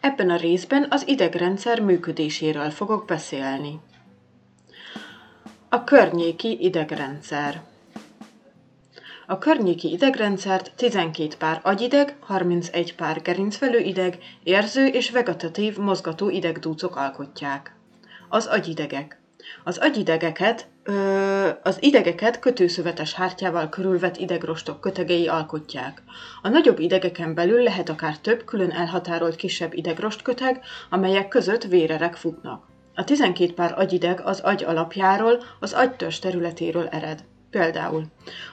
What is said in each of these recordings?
Ebben a részben az idegrendszer működéséről fogok beszélni. A környéki idegrendszer A környéki idegrendszert 12 pár agyideg, 31 pár gerincvelő ideg, érző és vegetatív mozgató idegdúcok alkotják. Az agyidegek az agyidegeket, az idegeket kötőszövetes hártyával körülvett idegrostok kötegei alkotják. A nagyobb idegeken belül lehet akár több külön elhatárolt kisebb idegrost köteg, amelyek között vérerek futnak. A 12 pár agyideg az agy alapjáról, az agytörzs területéről ered. Például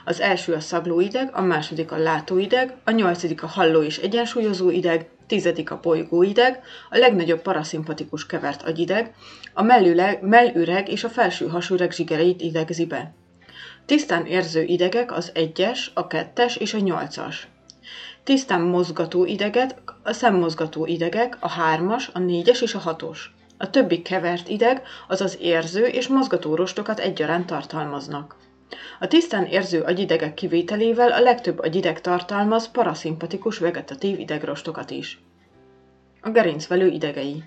az első a szaglóideg, a második a látóideg, a nyolcadik a halló és egyensúlyozó ideg, tizedik a bolygóideg, a legnagyobb paraszimpatikus kevert agyideg, a mellüleg, mellüreg és a felső hasüreg zsigereit idegzi be. Tisztán érző idegek az egyes, a kettes és a nyolcas. Tisztán mozgató ideget, a szemmozgató idegek, a hármas, a négyes és a hatos. A többi kevert ideg, azaz érző és mozgató rostokat egyaránt tartalmaznak. A tisztán érző agyidegek kivételével a legtöbb agyideg tartalmaz paraszimpatikus vegetatív idegrostokat is. A gerincvelő idegei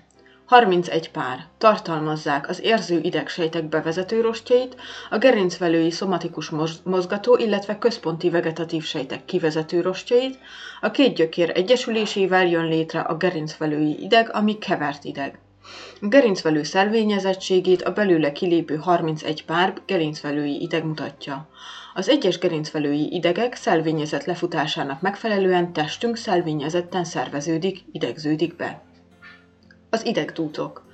31 pár tartalmazzák az érző idegsejtek bevezető rostjait, a gerincvelői szomatikus mozgató, illetve központi vegetatív sejtek kivezető rostjait, a két gyökér egyesülésével jön létre a gerincvelői ideg, ami kevert ideg. Gerincvelő szelvényezettségét a belőle kilépő 31 pár gerincvelői ideg mutatja. Az egyes gerincvelői idegek szelvényezett lefutásának megfelelően testünk szelvényezetten szerveződik, idegződik be. Az idegdútok.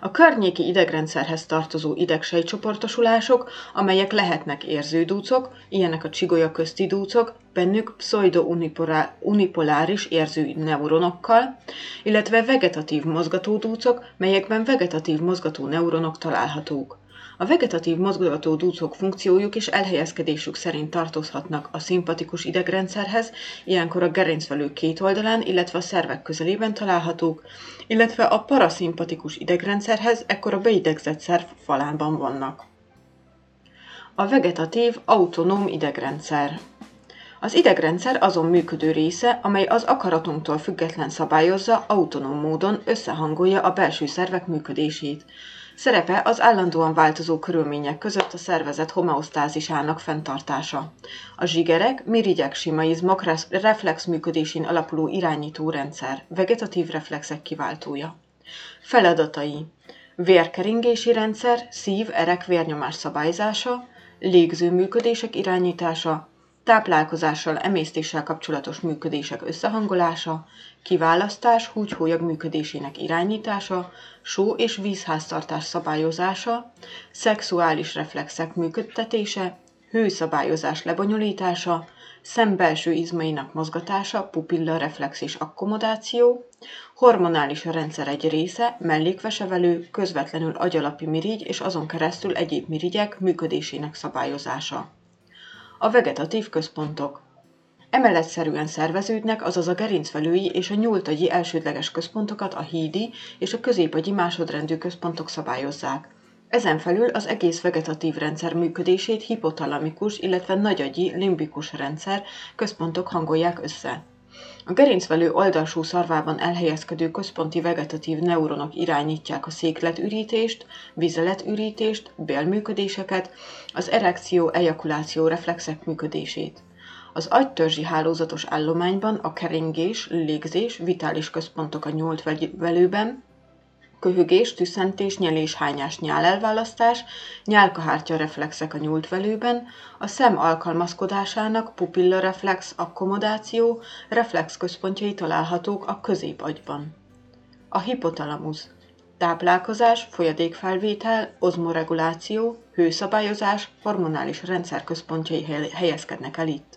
A környéki idegrendszerhez tartozó idegsejtcsoportosulások, amelyek lehetnek érződúcok, ilyenek a csigolya közti dúcok, bennük pseudo-unipoláris érző neuronokkal, illetve vegetatív mozgatódúcok, melyekben vegetatív mozgató neuronok találhatók. A vegetatív mozgató dúcok funkciójuk és elhelyezkedésük szerint tartozhatnak a szimpatikus idegrendszerhez, ilyenkor a gerincvelő két oldalán, illetve a szervek közelében találhatók, illetve a paraszimpatikus idegrendszerhez, ekkor a beidegzett szerv falánban vannak. A vegetatív autonóm idegrendszer az idegrendszer azon működő része, amely az akaratunktól független szabályozza, autonóm módon összehangolja a belső szervek működését. Szerepe az állandóan változó körülmények között a szervezet homeosztázisának fenntartása. A zsigerek, mirigyek, simaizmok reflex működésén alapuló irányító rendszer, vegetatív reflexek kiváltója. Feladatai Vérkeringési rendszer, szív, erek, vérnyomás szabályzása, légző működések irányítása, táplálkozással, emésztéssel kapcsolatos működések összehangolása, kiválasztás, húgyhólyag működésének irányítása, só- és vízháztartás szabályozása, szexuális reflexek működtetése, hőszabályozás lebonyolítása, szem belső izmainak mozgatása, pupilla reflex és akkomodáció, hormonális rendszer egy része, mellékvesevelő, közvetlenül agyalapi mirigy és azon keresztül egyéb mirigyek működésének szabályozása. A vegetatív központok Emeletszerűen szerveződnek, azaz a gerincvelői és a nyúltagyi elsődleges központokat a hídi és a középagyi másodrendű központok szabályozzák. Ezen felül az egész vegetatív rendszer működését hipotalamikus, illetve nagyagyi limbikus rendszer központok hangolják össze. A gerincvelő oldalsó szarvában elhelyezkedő központi vegetatív neuronok irányítják a székletürítést, vizeletürítést, bélműködéseket, az erekció-ejakuláció reflexek működését. Az agytörzsi hálózatos állományban a keringés, légzés, vitális központok a nyúlt velőben, köhögés, tüszentés, nyelés, hányás, nyálelválasztás, nyálkahártya reflexek a nyúlt velőben, a szem alkalmazkodásának pupillareflex akkomodáció, reflex központjai találhatók a középagyban. A hipotalamusz táplálkozás, folyadékfelvétel, ozmoreguláció, hőszabályozás, hormonális rendszer központjai helyezkednek el itt.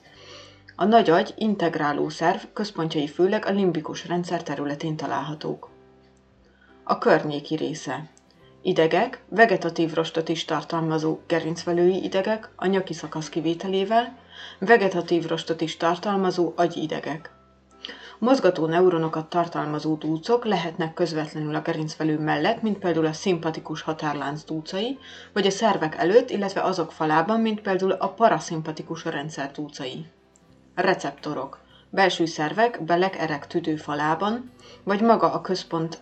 A nagy agy integráló szerv központjai főleg a limbikus rendszer területén találhatók. A környéki része. Idegek, vegetatív rostot is tartalmazó gerincvelői idegek a nyaki szakasz kivételével, vegetatív rostot is tartalmazó agyidegek. Mozgató neuronokat tartalmazó dúcok lehetnek közvetlenül a gerincvelő mellett, mint például a szimpatikus határlánc dúcai, vagy a szervek előtt, illetve azok falában, mint például a paraszimpatikus rendszer dúcai. Receptorok. belső szervek, belek, erek tüdőfalában, vagy maga a központ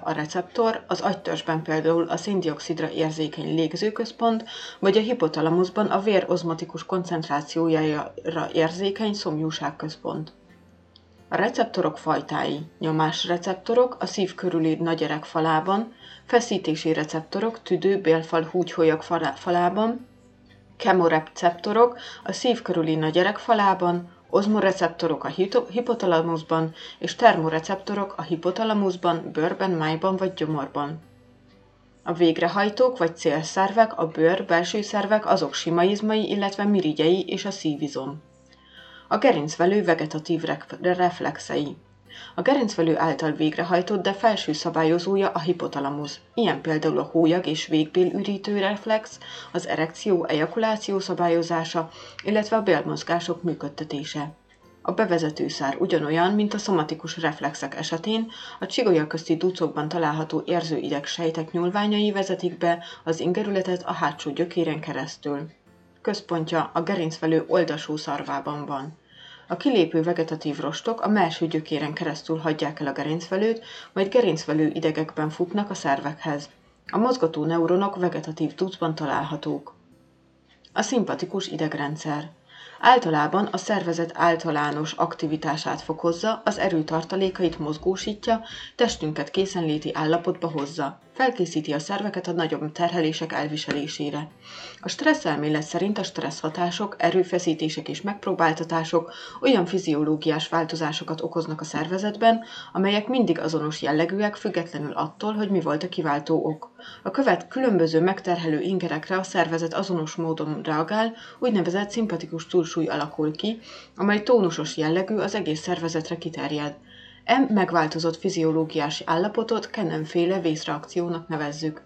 a receptor, az agytörzsben például a széndiokszidra érzékeny légzőközpont, vagy a hipotalamuszban a vér ozmotikus koncentrációjára érzékeny szomjúságközpont. A receptorok fajtái nyomásreceptorok a szív körüli nagyerek falában, feszítési receptorok tüdő, bélfal, húgyholyag falában, kemoreceptorok a szív körüli nagyerek falában, ozmoreceptorok a hipotalamuszban és termoreceptorok a hipotalamuszban, bőrben, májban vagy gyomorban. A végrehajtók vagy célszervek, a bőr, belső szervek azok sima izmai, illetve mirigyei és a szívizom. A gerincvelő vegetatív reflexei. A gerincvelő által végrehajtott, de felső szabályozója a hipotalamusz. Ilyen például a hólyag és végbél ürítő reflex, az erekció, ejakuláció szabályozása, illetve a bélmozgások működtetése. A bevezető szár ugyanolyan, mint a szomatikus reflexek esetén, a csigolya közti ducokban található érzőideg sejtek nyúlványai vezetik be az ingerületet a hátsó gyökéren keresztül. Központja a gerincvelő oldasú szarvában van. A kilépő vegetatív rostok a melső gyökéren keresztül hagyják el a gerincvelőt, majd gerincvelő idegekben futnak a szervekhez. A mozgató neuronok vegetatív tucban találhatók. A szimpatikus idegrendszer. Általában a szervezet általános aktivitását fokozza, az erőtartalékait mozgósítja, testünket készenléti állapotba hozza. Felkészíti a szerveket a nagyobb terhelések elviselésére. A stressz elmélet szerint a stressz hatások, erőfeszítések és megpróbáltatások olyan fiziológiás változásokat okoznak a szervezetben, amelyek mindig azonos jellegűek, függetlenül attól, hogy mi volt a kiváltó ok. A követ különböző megterhelő ingerekre a szervezet azonos módon reagál, úgynevezett szimpatikus túlsúly alakul ki, amely tónusos jellegű az egész szervezetre kiterjed. E megváltozott fiziológiás állapotot Kennemféle vészreakciónak nevezzük.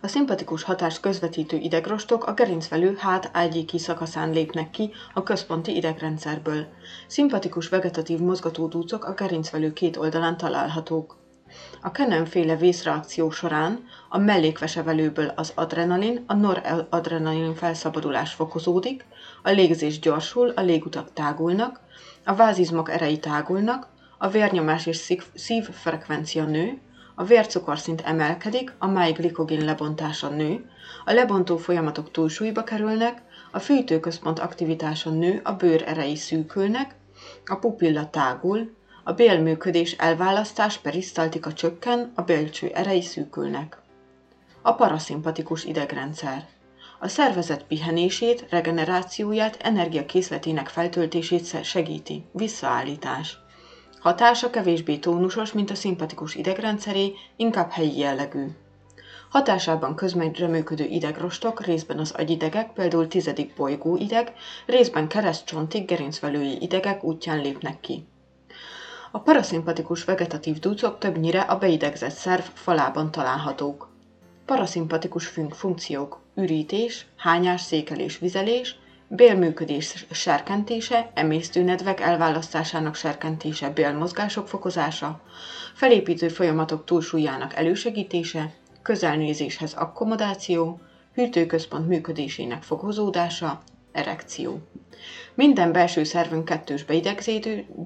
A szimpatikus hatást közvetítő idegrostok a gerincvelő hát ágyéki szakaszán lépnek ki a központi idegrendszerből. Szimpatikus vegetatív mozgatódúcok a gerincvelő két oldalán találhatók. A Kennemféle vészreakció során a mellékvesevelőből az adrenalin, a noradrenalin felszabadulás fokozódik, a légzés gyorsul, a légutak tágulnak, a vázizmok erei tágulnak, a vérnyomás és szívfrekvencia nő, a vércukorszint emelkedik, a máj glikogén lebontása nő, a lebontó folyamatok túlsúlyba kerülnek, a fűtőközpont aktivitása nő, a bőr erei szűkülnek, a pupilla tágul, a bélműködés elválasztás perisztaltika csökken, a bélcső erei szűkülnek. A paraszimpatikus idegrendszer. A szervezet pihenését, regenerációját, energiakészletének feltöltését segíti. Visszaállítás. Hatása kevésbé tónusos, mint a szimpatikus idegrendszeré, inkább helyi jellegű. Hatásában közmegyre működő idegrostok, részben az agyidegek, például tizedik ideg, részben keresztcsontig gerincvelői idegek útján lépnek ki. A paraszimpatikus vegetatív dúcok többnyire a beidegzett szerv falában találhatók. Paraszimpatikus funkciók ürítés, hányás, székelés, vizelés, bélműködés serkentése, emésztőnedvek elválasztásának serkentése, bélmozgások fokozása, felépítő folyamatok túlsúlyának elősegítése, közelnézéshez akkomodáció, hűtőközpont működésének fokozódása, erekció. Minden belső szervünk kettős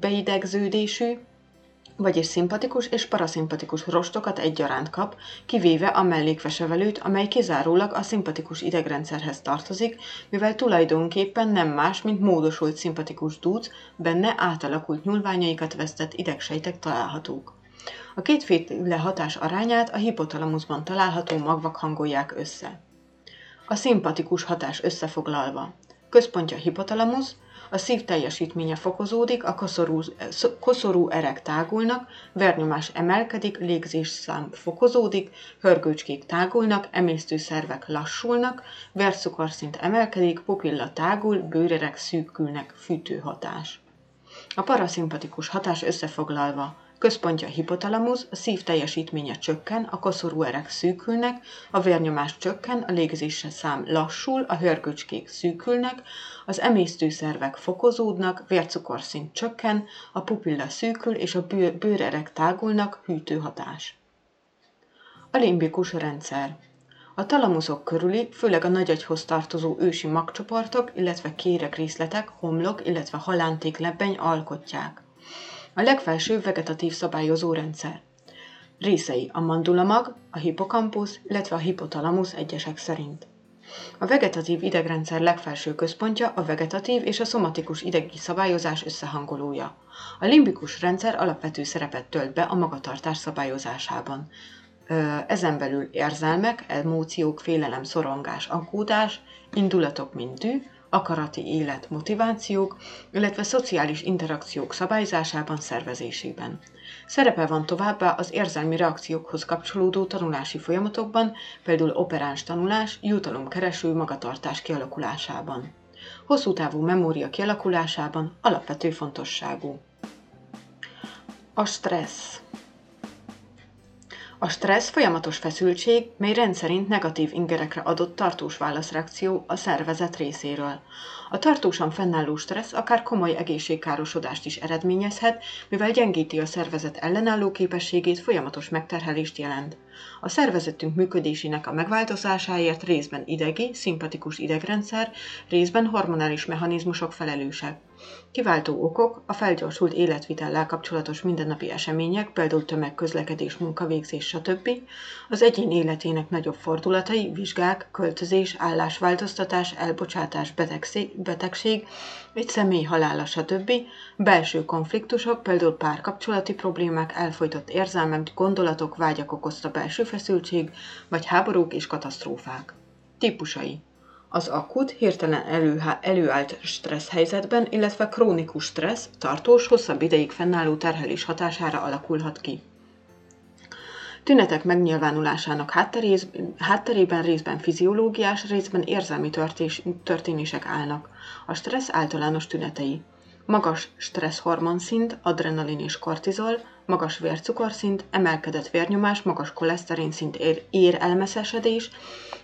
beidegződésű, vagyis szimpatikus és paraszimpatikus rostokat egyaránt kap, kivéve a mellékvesevelőt, amely kizárólag a szimpatikus idegrendszerhez tartozik, mivel tulajdonképpen nem más, mint módosult szimpatikus dúc, benne átalakult nyúlványaikat vesztett idegsejtek találhatók. A kétféle hatás arányát a hipotalamuszban található magvak hangolják össze. A szimpatikus hatás összefoglalva. Központja hipotalamusz, a szív teljesítménye fokozódik, a koszorú, koszorú erek tágulnak, vernyomás emelkedik, légzésszám fokozódik, hörgőcskék tágulnak, emésztőszervek lassulnak, vércukorszint emelkedik, pupilla tágul, bőrerek szűkülnek, fűtőhatás. A paraszimpatikus hatás összefoglalva Központja a hipotalamusz, a szív teljesítménye csökken, a koszorú erek szűkülnek, a vérnyomás csökken, a légzése szám lassul, a hörgőcskék szűkülnek, az emésztőszervek fokozódnak, vércukorszint csökken, a pupilla szűkül és a bőrerek tágulnak, hűtőhatás. A limbikus rendszer. A talamuszok körüli, főleg a nagyagyhoz tartozó ősi magcsoportok, illetve kérek részletek, homlok, illetve halánték lebbeny alkotják. A legfelső vegetatív szabályozó rendszer. Részei a mandulamag, a hipokampusz, illetve a hipotalamusz egyesek szerint. A vegetatív idegrendszer legfelső központja a vegetatív és a szomatikus idegi szabályozás összehangolója. A limbikus rendszer alapvető szerepet tölt be a magatartás szabályozásában. Ezen belül érzelmek, emóciók, félelem, szorongás, aggódás, indulatok, mint dű, akarati élet, motivációk, illetve szociális interakciók szabályzásában, szervezésében. Szerepe van továbbá az érzelmi reakciókhoz kapcsolódó tanulási folyamatokban, például operáns tanulás, jutalomkereső magatartás kialakulásában. Hosszú távú memória kialakulásában alapvető fontosságú. A stressz a stressz folyamatos feszültség, mely rendszerint negatív ingerekre adott tartós válaszreakció a szervezet részéről. A tartósan fennálló stressz akár komoly egészségkárosodást is eredményezhet, mivel gyengíti a szervezet ellenálló képességét, folyamatos megterhelést jelent. A szervezetünk működésének a megváltozásáért részben idegi, szimpatikus idegrendszer, részben hormonális mechanizmusok felelősek. Kiváltó okok a felgyorsult életvitellel kapcsolatos mindennapi események, például tömegközlekedés, munkavégzés, stb., az egyén életének nagyobb fordulatai, vizsgák, költözés, állásváltoztatás, elbocsátás, betegség, egy személy halála, stb., belső konfliktusok, például párkapcsolati problémák, elfolytott érzelmek, gondolatok, vágyak okozta belső feszültség, vagy háborúk és katasztrófák. Típusai az akut, hirtelen elő, előállt stressz helyzetben, illetve krónikus stressz, tartós, hosszabb ideig fennálló terhelés hatására alakulhat ki. Tünetek megnyilvánulásának hátterében részben fiziológiás, részben érzelmi történések állnak. A stressz általános tünetei. Magas stresszhormonszint, adrenalin és kortizol, magas vércukorszint, emelkedett vérnyomás, magas koleszterin szint ér, ér elmeszesedés,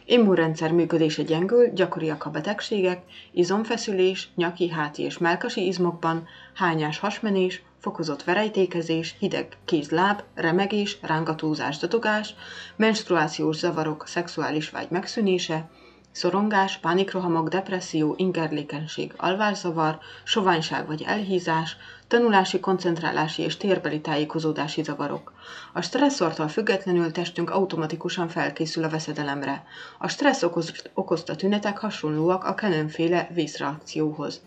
immunrendszer működése gyengül, gyakoriak a betegségek, izomfeszülés, nyaki, háti és melkasi izmokban, hányás hasmenés, fokozott verejtékezés, hideg kéz-láb, remegés, rángatózás, dadogás, menstruációs zavarok, szexuális vágy megszűnése, szorongás, pánikrohamok, depresszió, ingerlékenység, alvászavar, soványság vagy elhízás, tanulási, koncentrálási és térbeli tájékozódási zavarok. A stresszortól függetlenül testünk automatikusan felkészül a veszedelemre. A stressz okoz, okozta tünetek hasonlóak a kelőnféle vészreakcióhoz.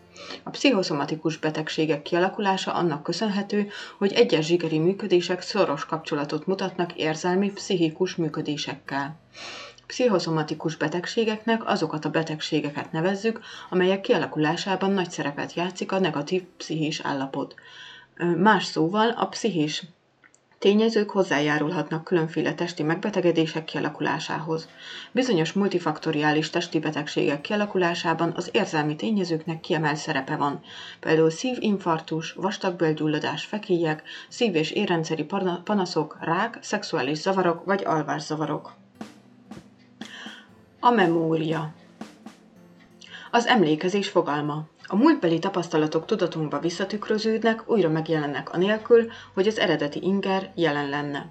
A pszichoszomatikus betegségek kialakulása annak köszönhető, hogy egyes zsigeri működések szoros kapcsolatot mutatnak érzelmi, pszichikus működésekkel. Pszichoszomatikus betegségeknek azokat a betegségeket nevezzük, amelyek kialakulásában nagy szerepet játszik a negatív pszichés állapot. Más szóval a pszichés Tényezők hozzájárulhatnak különféle testi megbetegedések kialakulásához. Bizonyos multifaktoriális testi betegségek kialakulásában az érzelmi tényezőknek kiemelt szerepe van, például szívinfarktus, vastagbélgyulladás, fekélyek, szív- és érrendszeri panaszok, rák, szexuális zavarok vagy alvászavarok. A memória Az emlékezés fogalma. A múltbeli tapasztalatok tudatunkba visszatükröződnek, újra megjelennek anélkül, hogy az eredeti inger jelen lenne.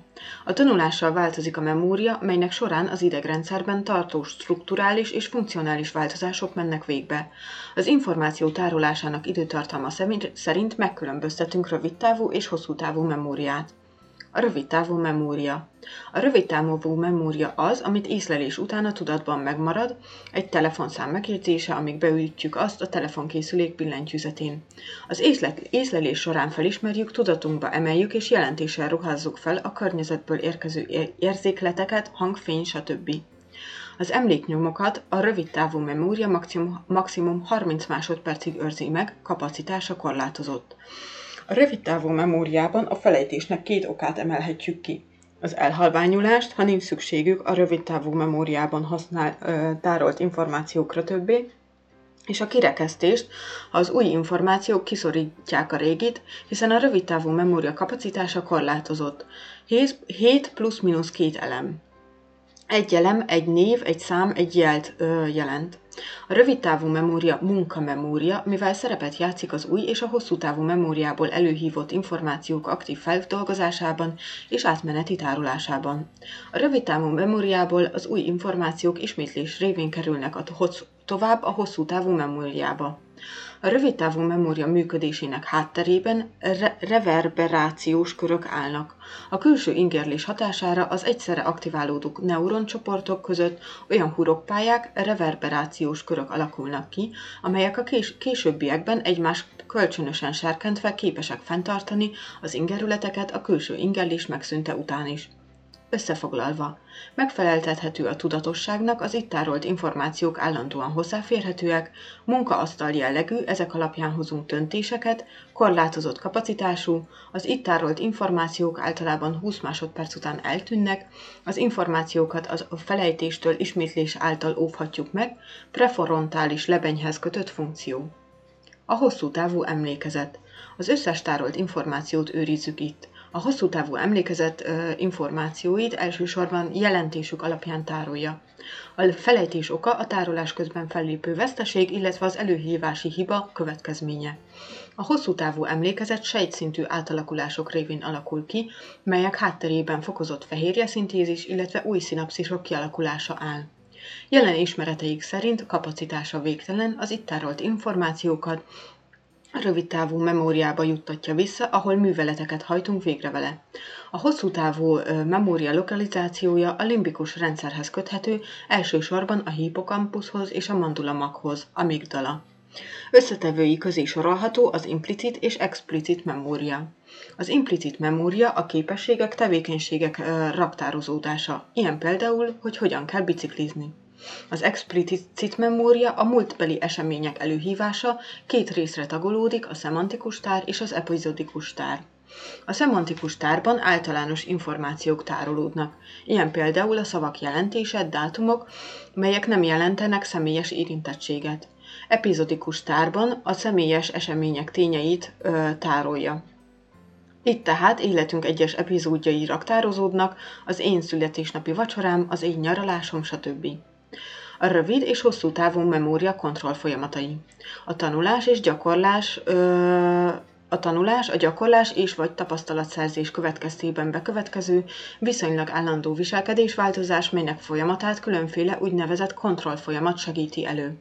A tanulással változik a memória, melynek során az idegrendszerben tartós strukturális és funkcionális változások mennek végbe. Az információ tárolásának időtartalma szerint megkülönböztetünk rövidtávú és hosszú távú memóriát. A rövidtávú memória. A rövidtávú memória az, amit észlelés után a tudatban megmarad, egy telefonszám megjegyzése, amíg beütjük azt a telefonkészülék billentyűzetén. Az észlelés során felismerjük, tudatunkba emeljük és jelentéssel ruházzuk fel a környezetből érkező érzékleteket, hangfény, stb. Az emléknyomokat a rövidtávú memória maximum, maximum 30 másodpercig őrzi meg, kapacitása korlátozott. A rövidtávú memóriában a felejtésnek két okát emelhetjük ki. Az elhalványulást, ha nincs szükségük a rövidtávú memóriában használ, ö, tárolt információkra többé, és a kirekesztést, ha az új információk kiszorítják a régit, hiszen a rövidtávú memória kapacitása korlátozott. 7 plusz-minusz két elem. Egy elem, egy név, egy szám, egy jelt ö, jelent. A rövidtávú memória munkamemória, mivel szerepet játszik az új és a hosszú távú memóriából előhívott információk aktív feldolgozásában és átmeneti tárolásában. A rövidtávú memóriából az új információk ismétlés révén kerülnek a tovább a hosszú távú memóriába. A rövidtávú memória működésének hátterében re- reverberációs körök állnak. A külső ingerlés hatására az egyszerre aktiválódó neuroncsoportok között olyan hurokpályák, reverberációs körök alakulnak ki, amelyek a kés- későbbiekben egymás kölcsönösen serkentve képesek fenntartani az ingerületeket a külső ingerlés megszűnte után is. Összefoglalva, megfeleltethető a tudatosságnak, az itt tárolt információk állandóan hozzáférhetőek, munkaasztal jellegű, ezek alapján hozunk döntéseket, korlátozott kapacitású, az itt tárolt információk általában 20 másodperc után eltűnnek, az információkat az a felejtéstől ismétlés által óvhatjuk meg, preforontális lebenyhez kötött funkció. A hosszú távú emlékezet. Az összes tárolt információt őrizzük itt. A hosszú távú emlékezet információit elsősorban jelentésük alapján tárolja. A felejtés oka a tárolás közben fellépő veszteség, illetve az előhívási hiba következménye. A hosszú távú emlékezet sejtszintű átalakulások révén alakul ki, melyek hátterében fokozott fehérjeszintézis, illetve új szinapszisok kialakulása áll. Jelen ismereteik szerint kapacitása végtelen az itt tárolt információkat rövidtávú memóriába juttatja vissza, ahol műveleteket hajtunk végre vele. A hosszú távú memória lokalizációja a limbikus rendszerhez köthető, elsősorban a hipokampuszhoz és a mandulamakhoz, amigdala. Összetevői közé sorolható az implicit és explicit memória. Az implicit memória a képességek, tevékenységek raktározódása, ilyen például, hogy hogyan kell biciklizni. Az explicit memória a múltbeli események előhívása két részre tagolódik, a szemantikus tár és az epizodikus tár. A szemantikus tárban általános információk tárolódnak, ilyen például a szavak jelentése, dátumok, melyek nem jelentenek személyes érintettséget. Epizodikus tárban a személyes események tényeit ö, tárolja. Itt tehát életünk egyes epizódjai raktározódnak, az én születésnapi vacsorám, az én nyaralásom, stb. A rövid és hosszú távú memória kontroll folyamatai. A tanulás és gyakorlás ö, a tanulás, a gyakorlás és vagy tapasztalatszerzés következtében bekövetkező, viszonylag állandó viselkedésváltozás, melynek folyamatát különféle úgynevezett kontrollfolyamat segíti elő.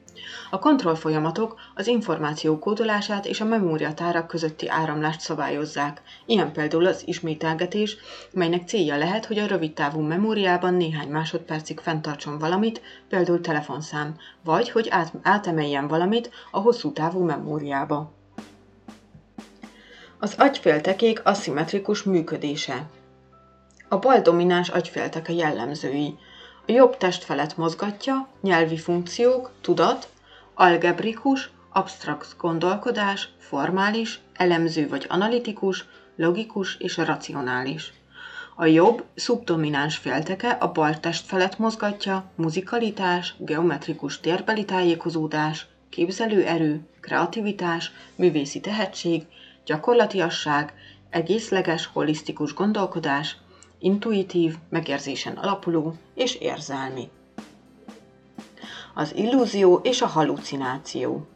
A kontrollfolyamatok az információ kódolását és a memóriatárak közötti áramlást szabályozzák, ilyen például az ismételgetés, melynek célja lehet, hogy a rövidtávú memóriában néhány másodpercig fenntartson valamit, például telefonszám, vagy hogy át, átemeljen valamit a hosszú távú memóriába. Az agyféltekék aszimmetrikus működése. A bal domináns agyfélteke jellemzői. A jobb testfelet mozgatja, nyelvi funkciók, tudat, algebrikus, absztrakt gondolkodás, formális, elemző vagy analitikus, logikus és racionális. A jobb, szubdomináns félteke a bal testfelet mozgatja, muzikalitás, geometrikus térbeli tájékozódás, képzelőerő, kreativitás, művészi tehetség, gyakorlatiasság, egészleges, holisztikus gondolkodás, intuitív, megérzésen alapuló és érzelmi. Az illúzió és a halucináció.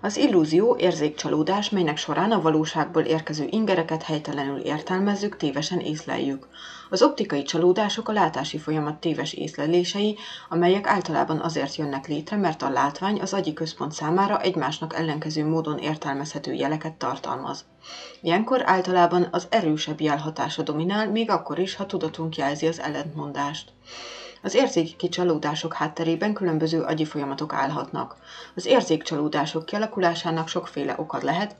Az illúzió érzékcsalódás, melynek során a valóságból érkező ingereket helytelenül értelmezzük, tévesen észleljük. Az optikai csalódások a látási folyamat téves észlelései, amelyek általában azért jönnek létre, mert a látvány az agyi központ számára egymásnak ellenkező módon értelmezhető jeleket tartalmaz. Ilyenkor általában az erősebb jelhatása dominál, még akkor is, ha tudatunk jelzi az ellentmondást. Az érzéki csalódások hátterében különböző agyi folyamatok állhatnak. Az érzékcsalódások kialakulásának sokféle okad lehet,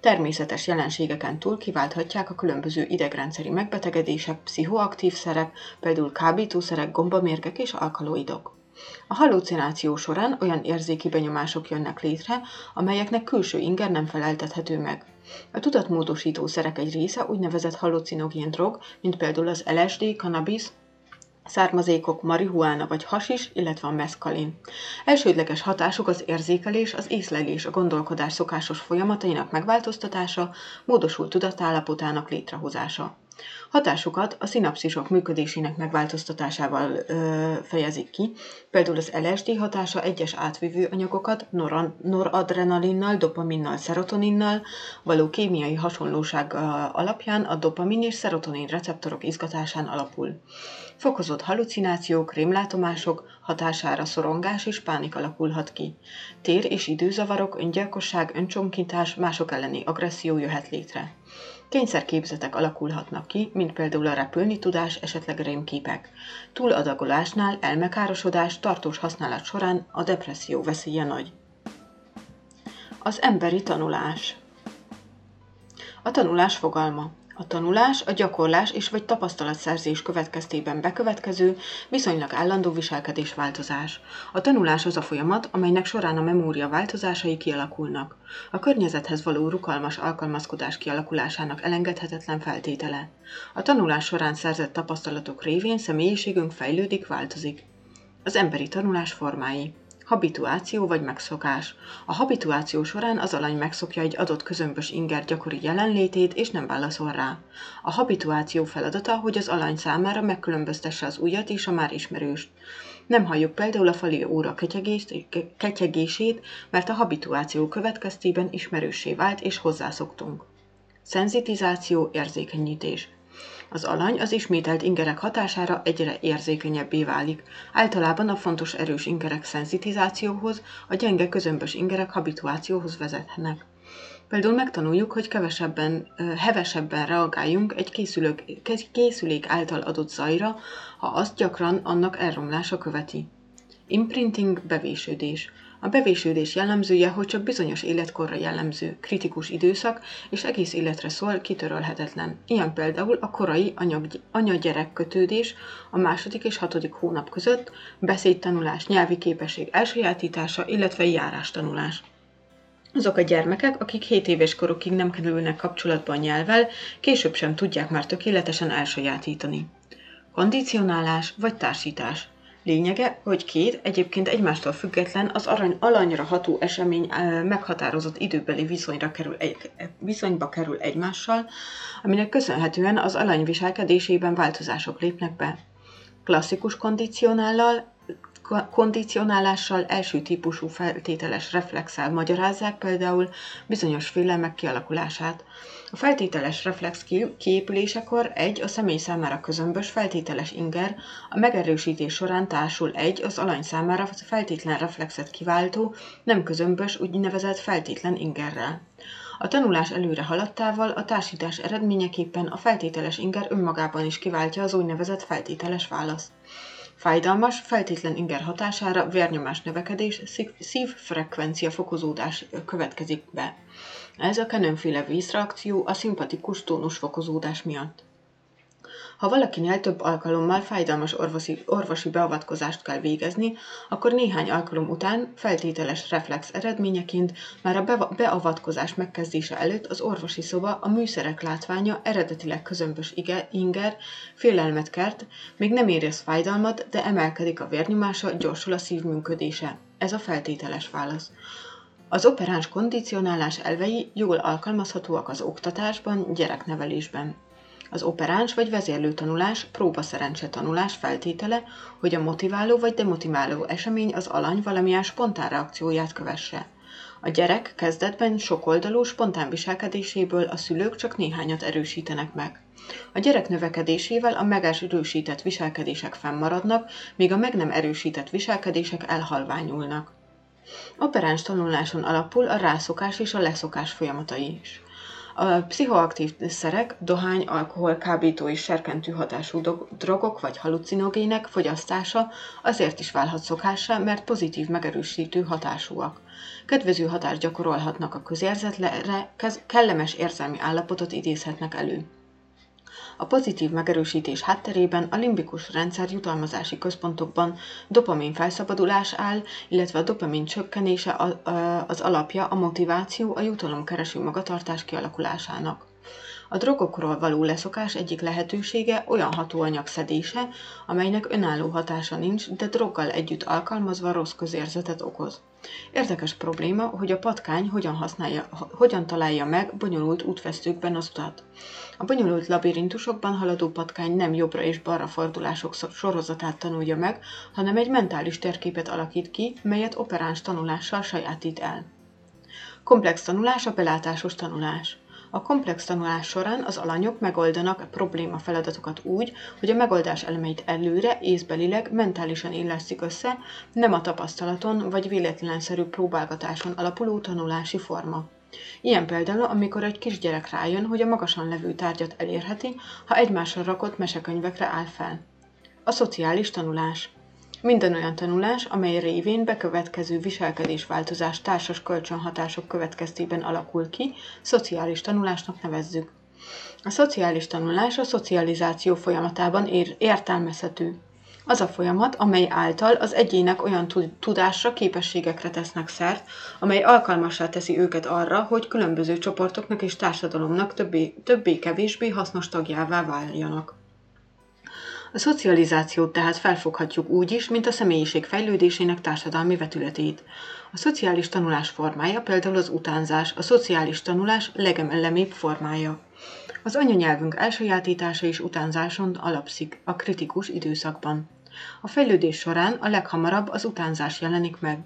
természetes jelenségeken túl kiválthatják a különböző idegrendszeri megbetegedések, pszichoaktív szerek, például kábítószerek, gombamérgek és alkaloidok. A hallucináció során olyan érzéki benyomások jönnek létre, amelyeknek külső inger nem feleltethető meg. A tudatmódosító szerek egy része úgynevezett hallucinogén drog, mint például az LSD, cannabis, származékok marihuána vagy hasis, illetve a meszkalin. Elsődleges hatásuk az érzékelés, az észlelés, a gondolkodás szokásos folyamatainak megváltoztatása, módosult tudatállapotának létrehozása. Hatásukat a szinapszisok működésének megváltoztatásával ö, fejezik ki, például az LSD hatása egyes átvívő anyagokat noradrenalinnal, dopaminnal, szerotoninnal való kémiai hasonlóság alapján a dopamin és szerotonin receptorok izgatásán alapul. Fokozott halucinációk, rémlátomások hatására szorongás és pánik alakulhat ki. Tér- és időzavarok, öngyilkosság, öncsonkintás, mások elleni agresszió jöhet létre. Kényszerképzetek alakulhatnak ki, mint például a repülni tudás, esetleg rémképek. Túladagolásnál elmekárosodás tartós használat során a depresszió veszélye nagy. Az emberi tanulás A tanulás fogalma a tanulás, a gyakorlás és vagy tapasztalatszerzés következtében bekövetkező, viszonylag állandó viselkedés változás. A tanulás az a folyamat, amelynek során a memória változásai kialakulnak. A környezethez való rukalmas alkalmazkodás kialakulásának elengedhetetlen feltétele. A tanulás során szerzett tapasztalatok révén személyiségünk fejlődik, változik. Az emberi tanulás formái. Habituáció vagy megszokás. A habituáció során az alany megszokja egy adott közömbös inger gyakori jelenlétét, és nem válaszol rá. A habituáció feladata, hogy az alany számára megkülönböztesse az újat és a már ismerőst. Nem halljuk például a fali óra ketyegését, mert a habituáció következtében ismerőssé vált és hozzászoktunk. Szenzitizáció, érzékenyítés. Az alany az ismételt ingerek hatására egyre érzékenyebbé válik. Általában a fontos erős ingerek szenzitizációhoz, a gyenge közömbös ingerek habituációhoz vezetnek. Például megtanuljuk, hogy kevesebben, hevesebben reagáljunk egy készülők, készülék által adott zajra, ha azt gyakran annak elromlása követi. Imprinting bevésődés. A bevésődés jellemzője, hogy csak bizonyos életkorra jellemző, kritikus időszak, és egész életre szól, kitörölhetetlen. Ilyen például a korai anya-gyerek kötődés a második és hatodik hónap között, beszédtanulás, nyelvi képesség elsajátítása, illetve járástanulás. Azok a gyermekek, akik 7 éves korukig nem kerülnek kapcsolatba a nyelvvel, később sem tudják már tökéletesen elsajátítani. Kondicionálás vagy társítás. Lényege, hogy két egyébként egymástól független az arany alanyra ható esemény meghatározott időbeli viszonyra kerül egy, viszonyba kerül egymással, aminek köszönhetően az alany viselkedésében változások lépnek be. Klasszikus kondicionállal kondicionálással első típusú feltételes reflexel magyarázzák például bizonyos félelmek kialakulását. A feltételes reflex kiépülésekor egy a személy számára közömbös feltételes inger, a megerősítés során társul egy az alany számára feltétlen reflexet kiváltó, nem közömbös úgynevezett feltétlen ingerrel. A tanulás előre haladtával a társítás eredményeképpen a feltételes inger önmagában is kiváltja az úgynevezett feltételes választ. Fájdalmas, feltétlen inger hatására vérnyomás növekedés, szívfrekvencia fokozódás következik be. Ez a vízreakció a szimpatikus tónus fokozódás miatt. Ha valakinél több alkalommal fájdalmas orvosi, orvosi beavatkozást kell végezni, akkor néhány alkalom után feltételes reflex eredményeként már a beavatkozás megkezdése előtt az orvosi szoba a műszerek látványa eredetileg közömbös ige, inger, félelmet kert, még nem érez fájdalmat, de emelkedik a vérnyomása, gyorsul a szív működése. Ez a feltételes válasz. Az operáns kondicionálás elvei jól alkalmazhatóak az oktatásban, gyereknevelésben. Az operáns vagy vezérlő tanulás, próbaszerencse tanulás feltétele, hogy a motiváló vagy demotiváló esemény az alany valamilyen spontán reakcióját kövesse. A gyerek kezdetben sokoldalú, spontán viselkedéséből a szülők csak néhányat erősítenek meg. A gyerek növekedésével a megerősített viselkedések fennmaradnak, míg a meg nem erősített viselkedések elhalványulnak. Operáns tanuláson alapul a rászokás és a leszokás folyamatai is. A pszichoaktív szerek, dohány, alkohol, kábító és serkentő hatású drogok vagy halucinogének fogyasztása azért is válhat szokássá, mert pozitív megerősítő hatásúak. Kedvező hatást gyakorolhatnak a közérzetre, kellemes érzelmi állapotot idézhetnek elő. A pozitív megerősítés hátterében a limbikus rendszer jutalmazási központokban dopamin felszabadulás áll, illetve a dopamin csökkenése az alapja a motiváció a jutalomkereső magatartás kialakulásának. A drogokról való leszokás egyik lehetősége olyan hatóanyag szedése, amelynek önálló hatása nincs, de droggal együtt alkalmazva rossz közérzetet okoz. Érdekes probléma, hogy a patkány hogyan, használja, hogyan találja meg bonyolult útvesztőkben az utat. A bonyolult labirintusokban haladó patkány nem jobbra és balra fordulások sorozatát tanulja meg, hanem egy mentális térképet alakít ki, melyet operáns tanulással sajátít el. Komplex tanulás a belátásos tanulás. A komplex tanulás során az alanyok megoldanak a probléma feladatokat úgy, hogy a megoldás elemeit előre, észbelileg, mentálisan illesztik össze, nem a tapasztalaton vagy véletlenszerű próbálgatáson alapuló tanulási forma. Ilyen például, amikor egy kisgyerek rájön, hogy a magasan levő tárgyat elérheti, ha egymásra rakott mesekönyvekre áll fel. A szociális tanulás. Minden olyan tanulás, amely révén bekövetkező viselkedésváltozás társas kölcsönhatások következtében alakul ki, szociális tanulásnak nevezzük. A szociális tanulás a szocializáció folyamatában ér- értelmezhető. Az a folyamat, amely által az egyének olyan tudásra, képességekre tesznek szert, amely alkalmassá teszi őket arra, hogy különböző csoportoknak és társadalomnak többé-kevésbé hasznos tagjává váljanak. A szocializációt tehát felfoghatjuk úgy is, mint a személyiség fejlődésének társadalmi vetületét. A szociális tanulás formája például az utánzás, a szociális tanulás legemellemébb formája. Az anyanyelvünk elsajátítása és utánzáson alapszik a kritikus időszakban. A fejlődés során a leghamarabb az utánzás jelenik meg.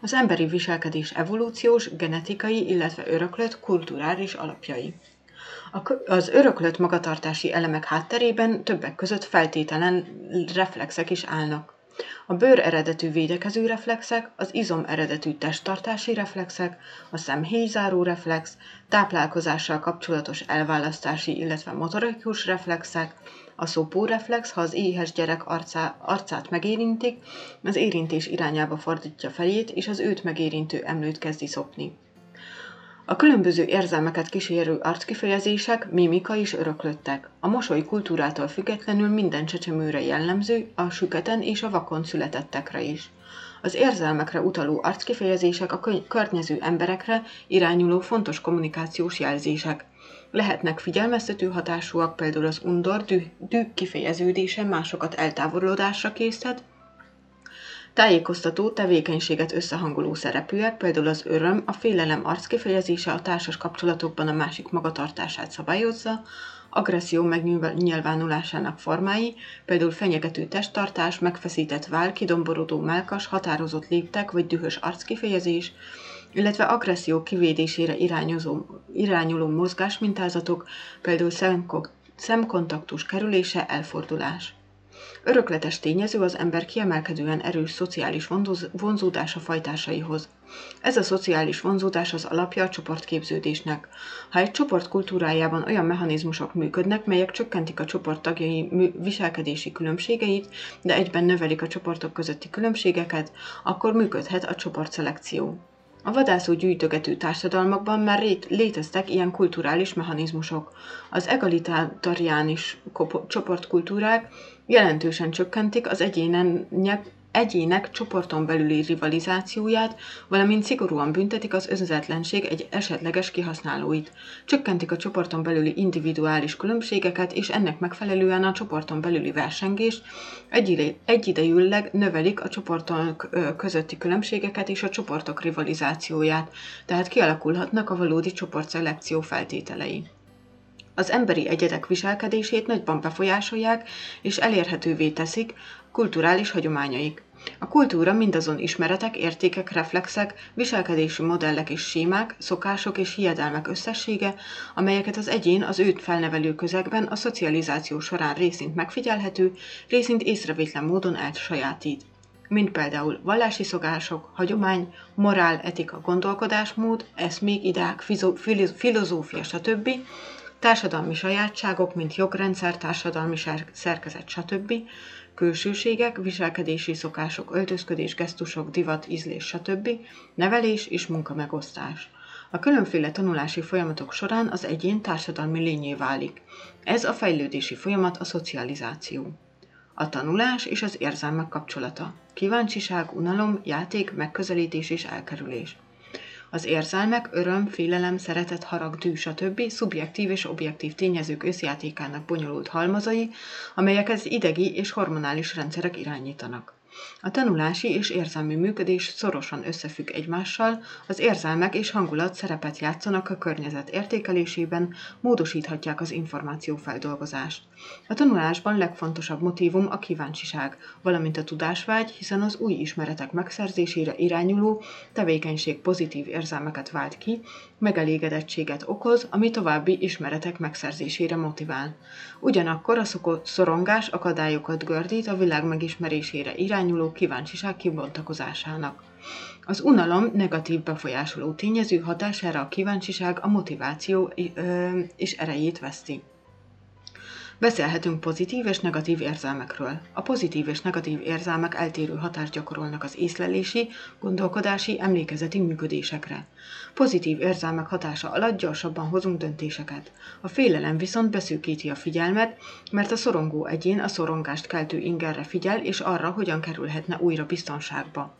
Az emberi viselkedés evolúciós, genetikai, illetve öröklött kulturális alapjai. Az öröklött magatartási elemek hátterében többek között feltételen reflexek is állnak. A bőr eredetű védekező reflexek, az izom eredetű testtartási reflexek, a szemhéjzáró reflex, táplálkozással kapcsolatos elválasztási, illetve motorikus reflexek, a szopóreflex, ha az éhes gyerek arcá, arcát megérintik, az érintés irányába fordítja fejét, és az őt megérintő emlőt kezdi szopni. A különböző érzelmeket kísérő arckifejezések, mimika is öröklöttek. A mosoly kultúrától függetlenül minden csecsemőre jellemző, a süketen és a vakon születettekre is. Az érzelmekre utaló arckifejezések a környező emberekre irányuló fontos kommunikációs jelzések. Lehetnek figyelmeztető hatásúak, például az undor, düh, düh kifejeződése másokat eltávolodásra késztet, Tájékoztató, tevékenységet összehangoló szerepűek, például az öröm, a félelem arckifejezése a társas kapcsolatokban a másik magatartását szabályozza, agresszió megnyilvánulásának formái, például fenyegető testtartás, megfeszített vál, kidomborodó melkas, határozott léptek vagy dühös arckifejezés, illetve agresszió kivédésére irányozó, irányuló mozgásmintázatok, például szemkontaktus kerülése, elfordulás. Örökletes tényező az ember kiemelkedően erős szociális vonzódása fajtásaihoz. Ez a szociális vonzódás az alapja a csoportképződésnek. Ha egy csoport kultúrájában olyan mechanizmusok működnek, melyek csökkentik a csoport tagjai viselkedési különbségeit, de egyben növelik a csoportok közötti különbségeket, akkor működhet a csoportszelekció. A vadászó gyűjtögető társadalmakban már léteztek ilyen kulturális mechanizmusok. Az egalitáriánis csoportkultúrák jelentősen csökkentik az egyének, egyének csoporton belüli rivalizációját, valamint szigorúan büntetik az önzetlenség egy esetleges kihasználóit. Csökkentik a csoporton belüli individuális különbségeket, és ennek megfelelően a csoporton belüli versengést, egyidejűleg növelik a csoportok közötti különbségeket és a csoportok rivalizációját, tehát kialakulhatnak a valódi csoportszelekció feltételei az emberi egyedek viselkedését nagyban befolyásolják és elérhetővé teszik kulturális hagyományaik. A kultúra mindazon ismeretek, értékek, reflexek, viselkedési modellek és sémák, szokások és hiedelmek összessége, amelyeket az egyén az őt felnevelő közegben a szocializáció során részint megfigyelhető, részint észrevétlen módon elsajátít mint például vallási szokások, hagyomány, morál, etika, gondolkodásmód, eszmék, ideák, filozófia, stb., társadalmi sajátságok, mint jogrendszer, társadalmi szerkezet, stb., külsőségek, viselkedési szokások, öltözködés, gesztusok, divat, ízlés, stb., nevelés és munkamegosztás. A különféle tanulási folyamatok során az egyén társadalmi lényé válik. Ez a fejlődési folyamat a szocializáció. A tanulás és az érzelmek kapcsolata. Kíváncsiság, unalom, játék, megközelítés és elkerülés. Az érzelmek, öröm, félelem, szeretet, harag, dű, stb. szubjektív és objektív tényezők összjátékának bonyolult halmazai, amelyek az idegi és hormonális rendszerek irányítanak. A tanulási és érzelmi működés szorosan összefügg egymással, az érzelmek és hangulat szerepet játszanak a környezet értékelésében, módosíthatják az információfeldolgozást. A tanulásban legfontosabb motívum a kíváncsiság, valamint a tudásvágy, hiszen az új ismeretek megszerzésére irányuló tevékenység pozitív érzelmeket vált ki, megelégedettséget okoz, ami további ismeretek megszerzésére motivál. Ugyanakkor a szorongás akadályokat gördít a világ megismerésére irányuló kíváncsiság kibontakozásának. Az unalom negatív befolyásoló tényező hatására a kíváncsiság a motiváció és erejét veszti. Beszélhetünk pozitív és negatív érzelmekről. A pozitív és negatív érzelmek eltérő hatást gyakorolnak az észlelési, gondolkodási, emlékezeti működésekre. Pozitív érzelmek hatása alatt gyorsabban hozunk döntéseket. A félelem viszont beszűkíti a figyelmet, mert a szorongó egyén a szorongást keltő ingerre figyel és arra, hogyan kerülhetne újra biztonságba.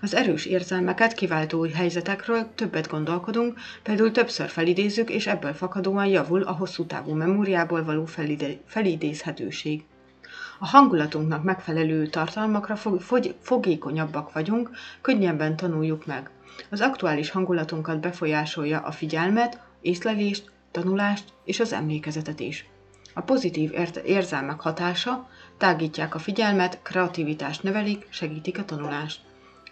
Az erős érzelmeket kiváltó helyzetekről többet gondolkodunk, például többször felidézzük, és ebből fakadóan javul a hosszú távú memóriából való felide- felidézhetőség. A hangulatunknak megfelelő tartalmakra fog, fog, fogékonyabbak vagyunk, könnyebben tanuljuk meg. Az aktuális hangulatunkat befolyásolja a figyelmet, észlelést, tanulást és az emlékezetet is. A pozitív érzelmek hatása tágítják a figyelmet, kreativitást növelik, segítik a tanulást.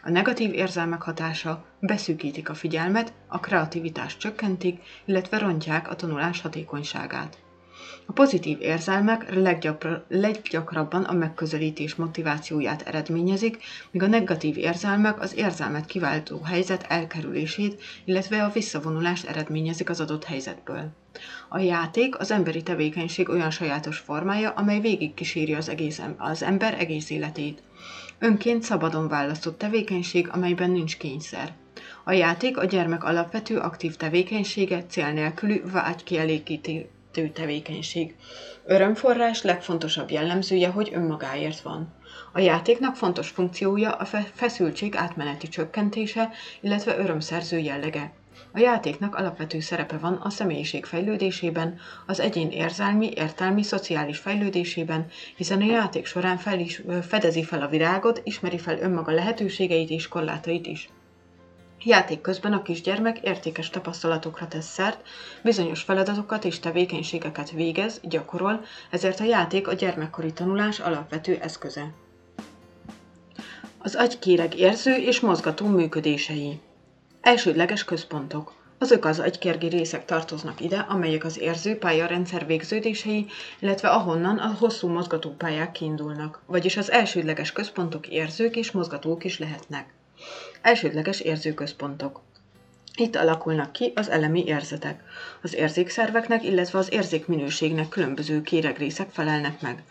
A negatív érzelmek hatása beszűkítik a figyelmet, a kreativitást csökkentik, illetve rontják a tanulás hatékonyságát. A pozitív érzelmek leggyakra, leggyakrabban a megközelítés motivációját eredményezik, míg a negatív érzelmek az érzelmet kiváltó helyzet elkerülését, illetve a visszavonulást eredményezik az adott helyzetből. A játék az emberi tevékenység olyan sajátos formája, amely végig kíséri az, egész, az ember egész életét. Önként szabadon választott tevékenység, amelyben nincs kényszer. A játék a gyermek alapvető aktív tevékenysége, cél nélkülű, vágykielégítő tevékenység. Örömforrás legfontosabb jellemzője, hogy önmagáért van. A játéknak fontos funkciója a feszültség átmeneti csökkentése, illetve örömszerző jellege. A játéknak alapvető szerepe van a személyiség fejlődésében, az egyén érzelmi, értelmi, szociális fejlődésében, hiszen a játék során fel is, fedezi fel a virágot, ismeri fel önmaga lehetőségeit és korlátait is. Játék közben a kisgyermek értékes tapasztalatokra tesz szert, bizonyos feladatokat és tevékenységeket végez, gyakorol, ezért a játék a gyermekkori tanulás alapvető eszköze. Az agykéreg érző és mozgató működései Elsődleges központok. Azok az agykérgi részek tartoznak ide, amelyek az érző pályarendszer végződései, illetve ahonnan a hosszú mozgatópályák kiindulnak, vagyis az elsődleges központok érzők és mozgatók is lehetnek. Elsődleges érzőközpontok. Itt alakulnak ki az elemi érzetek. Az érzékszerveknek, illetve az érzékminőségnek különböző kéregrészek felelnek meg.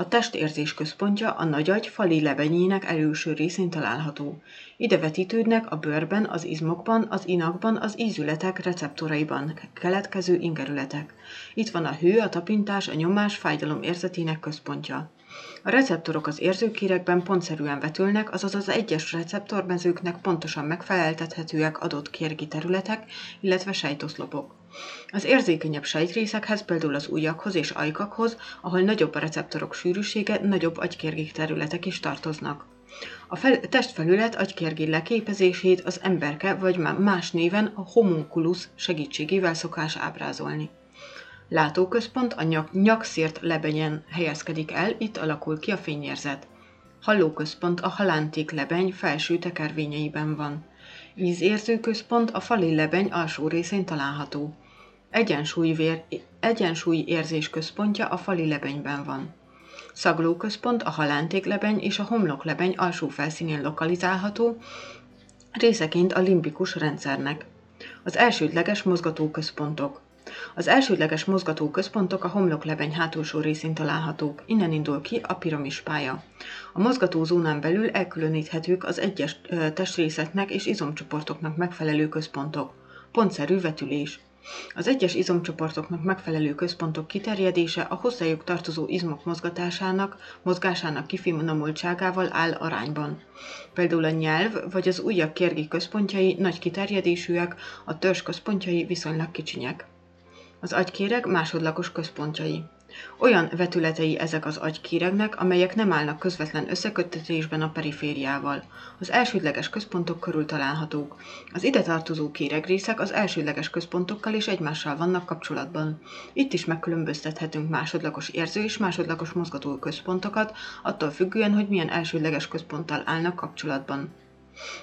A testérzés központja a nagyagy fali lebenyének előső részén található. Ide vetítődnek a bőrben, az izmokban, az inakban, az ízületek receptoraiban keletkező ingerületek. Itt van a hő, a tapintás, a nyomás, fájdalom érzetének központja. A receptorok az érzőkérekben pontszerűen vetülnek, azaz az egyes receptormezőknek pontosan megfeleltethetőek adott kérgi területek, illetve sejtoszlopok. Az érzékenyebb sejtrészekhez, például az ujjakhoz és ajkakhoz, ahol nagyobb a receptorok sűrűsége, nagyobb agykérgi területek is tartoznak. A fel, testfelület agykérgi leképezését az emberke vagy más néven a homunculus segítségével szokás ábrázolni. Látóközpont a nyak, nyakszért lebenyen helyezkedik el, itt alakul ki a fényérzet. Hallóközpont a halánték lebeny felső tekervényeiben van. Ízérzőközpont a fali lebeny alsó részén található. Egyensúlyvér, egyensúly érzés központja a fali lebenyben van. Szaglóközpont a halántéklebeny és a homloklebeny alsó felszínén lokalizálható, részeként a limbikus rendszernek. Az elsődleges mozgatóközpontok. Az elsődleges mozgató központok a homloklebeny hátulsó részén találhatók, innen indul ki a piramis pálya. A mozgató zónán belül elkülöníthetők az egyes testrészeknek és izomcsoportoknak megfelelő központok. Pontszerű vetülés. Az egyes izomcsoportoknak megfelelő központok kiterjedése a hozzájuk tartozó izmok mozgatásának, mozgásának kifinomultságával áll arányban. Például a nyelv vagy az ujjak kérgi központjai nagy kiterjedésűek, a törzs központjai viszonylag kicsinyek. Az agykéreg másodlagos központjai. Olyan vetületei ezek az agykéregnek, amelyek nem állnak közvetlen összeköttetésben a perifériával. Az elsődleges központok körül találhatók. Az ide tartozó kéregrészek az elsődleges központokkal és egymással vannak kapcsolatban. Itt is megkülönböztethetünk másodlagos érző és másodlagos mozgató központokat, attól függően, hogy milyen elsődleges központtal állnak kapcsolatban.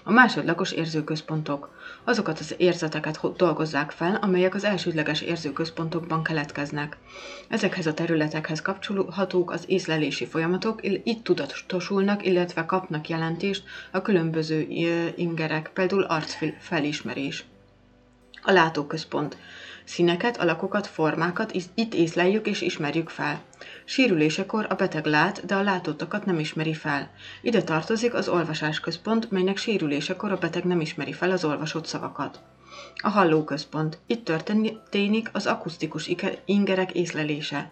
A másodlagos érzőközpontok. Azokat az érzeteket dolgozzák fel, amelyek az elsődleges érzőközpontokban keletkeznek. Ezekhez a területekhez kapcsolhatók az észlelési folyamatok, itt tudatosulnak, illetve kapnak jelentést a különböző ingerek, például arcfelismerés. A látóközpont. Színeket, alakokat, formákat itt észleljük és ismerjük fel. Sérülésekor a beteg lát, de a látottakat nem ismeri fel. Ide tartozik az olvasásközpont, melynek sérülésekor a beteg nem ismeri fel az olvasott szavakat. A hallóközpont. Itt történik az akusztikus ingerek észlelése.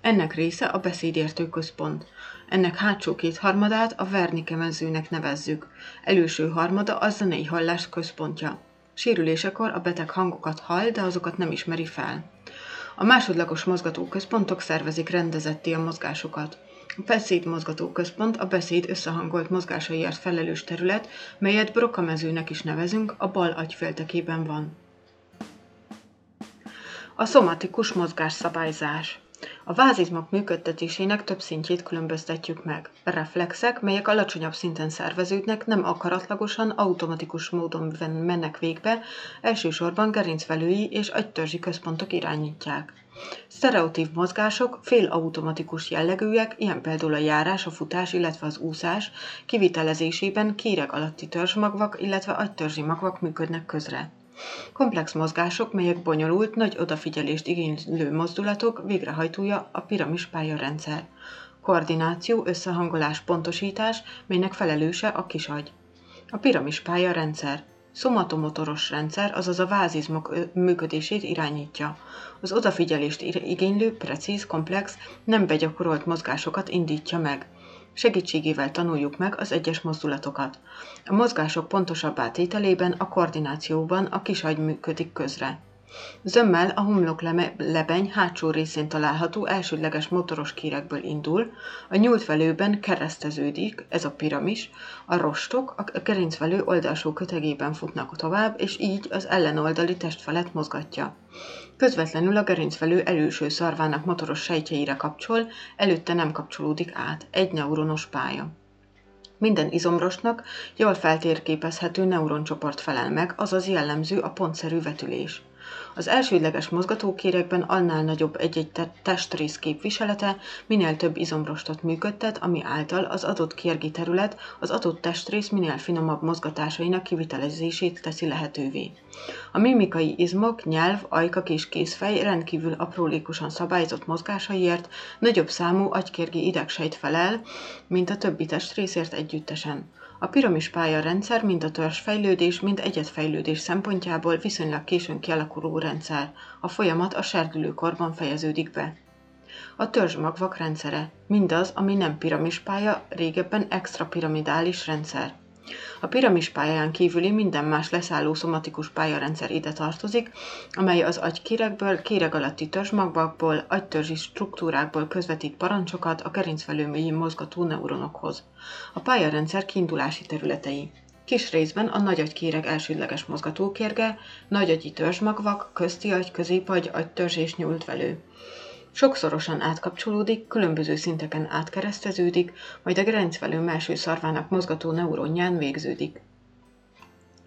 Ennek része a beszédértő központ. Ennek hátsó két harmadát a Wernicke mezőnek nevezzük. Előső harmada a zenei hallás központja. Sérülésekor a beteg hangokat hall, de azokat nem ismeri fel. A másodlagos mozgatóközpontok szervezik rendezetté a mozgásokat. A beszédmozgatóközpont a beszéd összehangolt mozgásaiért felelős terület, melyet Broca mezőnek is nevezünk, a bal agyféltekében van. A szomatikus mozgásszabályzás. A vázizmok működtetésének több szintjét különböztetjük meg. Reflexek, melyek alacsonyabb szinten szerveződnek, nem akaratlagosan, automatikus módon mennek végbe, elsősorban gerincvelői és agytörzsi központok irányítják. Sztereotív mozgások félautomatikus jellegűek, ilyen például a járás, a futás, illetve az úszás, kivitelezésében kéreg alatti törzsmagvak, illetve agytörzsi magvak működnek közre. Komplex mozgások, melyek bonyolult, nagy odafigyelést igénylő mozdulatok végrehajtója a piramispálya rendszer. Koordináció, összehangolás, pontosítás, melynek felelőse a kisagy. A piramispálya rendszer szomatomotoros rendszer, azaz a vázizmok működését irányítja. Az odafigyelést igénylő, precíz, komplex, nem begyakorolt mozgásokat indítja meg. Segítségével tanuljuk meg az egyes mozdulatokat. A mozgások pontosabb átételében, a koordinációban a kisagy működik közre. Zömmel a homlok lebeny hátsó részén található elsődleges motoros kérekből indul, a nyúltvelőben kereszteződik, ez a piramis, a rostok a gerincvelő oldalsó kötegében futnak tovább, és így az ellenoldali testfelet mozgatja. Közvetlenül a gerincvelő előső szarvának motoros sejtjeire kapcsol, előtte nem kapcsolódik át, egy neuronos pálya. Minden izomrostnak jól feltérképezhető neuroncsoport felel meg, azaz jellemző a pontszerű vetülés. Az elsődleges mozgatókérekben annál nagyobb egy-egy testrész képviselete minél több izomrostot működtet, ami által az adott kérgi terület az adott testrész minél finomabb mozgatásainak kivitelezését teszi lehetővé. A mimikai izmok, nyelv, ajkak és kézfej rendkívül aprólékosan szabályzott mozgásaiért nagyobb számú agykérgi idegsejt felel, mint a többi testrészért együttesen. A piramis rendszer mind a törzsfejlődés, mind egyetfejlődés szempontjából viszonylag későn kialakuló rendszer. A folyamat a serdülőkorban fejeződik be. A törzsmagvak rendszere. Mindaz, ami nem piramispálya, régebben extrapiramidális rendszer. A piramis pályán kívüli minden más leszálló szomatikus pályarendszer ide tartozik, amely az agykérekből, kéreg alatti törzsmagvakból, agytörzsi struktúrákból közvetít parancsokat a gerincvelőmélyén mozgató neuronokhoz. A pályarendszer kiindulási területei. Kis részben a nagyagykéreg elsődleges mozgatókérge, nagyagyi törzsmagvak, közti agy, középagy, agytörzs és nyúltvelő. Sokszorosan átkapcsolódik, különböző szinteken átkereszteződik, majd a gerincvelő melső szarvának mozgató neuronján végződik.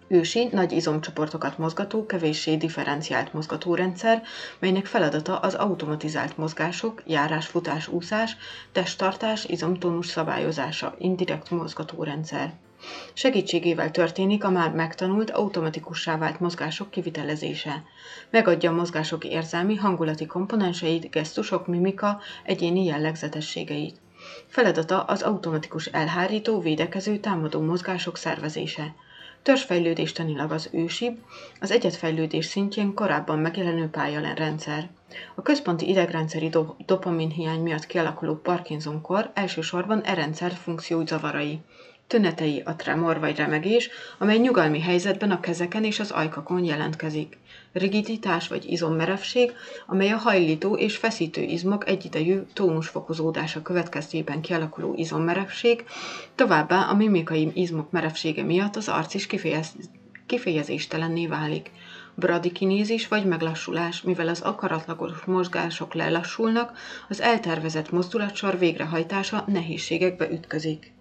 Ősi, nagy izomcsoportokat mozgató, kevéssé differenciált mozgatórendszer, melynek feladata az automatizált mozgások, járás, futás, úszás, testtartás, izomtónus szabályozása, indirekt mozgatórendszer. Segítségével történik a már megtanult, automatikussá vált mozgások kivitelezése. Megadja a mozgások érzelmi, hangulati komponenseit, gesztusok, mimika, egyéni jellegzetességeit. Feladata az automatikus elhárító, védekező, támadó mozgások szervezése. Törzsfejlődéstanilag az ősibb, az egyetfejlődés szintjén korábban megjelenő pályarendszer. A központi idegrendszeri do- dopaminhiány miatt kialakuló Parkinson-kor elsősorban e rendszer funkciózavarai Tünetei a tremor vagy remegés, amely nyugalmi helyzetben a kezeken és az ajkakon jelentkezik. Rigiditás vagy izommerevség, amely a hajlító és feszítő izmok egyidejű tónusfokozódása következtében kialakuló izommerevség, továbbá a mimikai izmok merevsége miatt az arc is kifejez, kifejezéstelenné válik. Bradikinézis vagy meglassulás, mivel az akaratlagos mozgások lelassulnak, az eltervezett mozdulatsor végrehajtása nehézségekbe ütközik.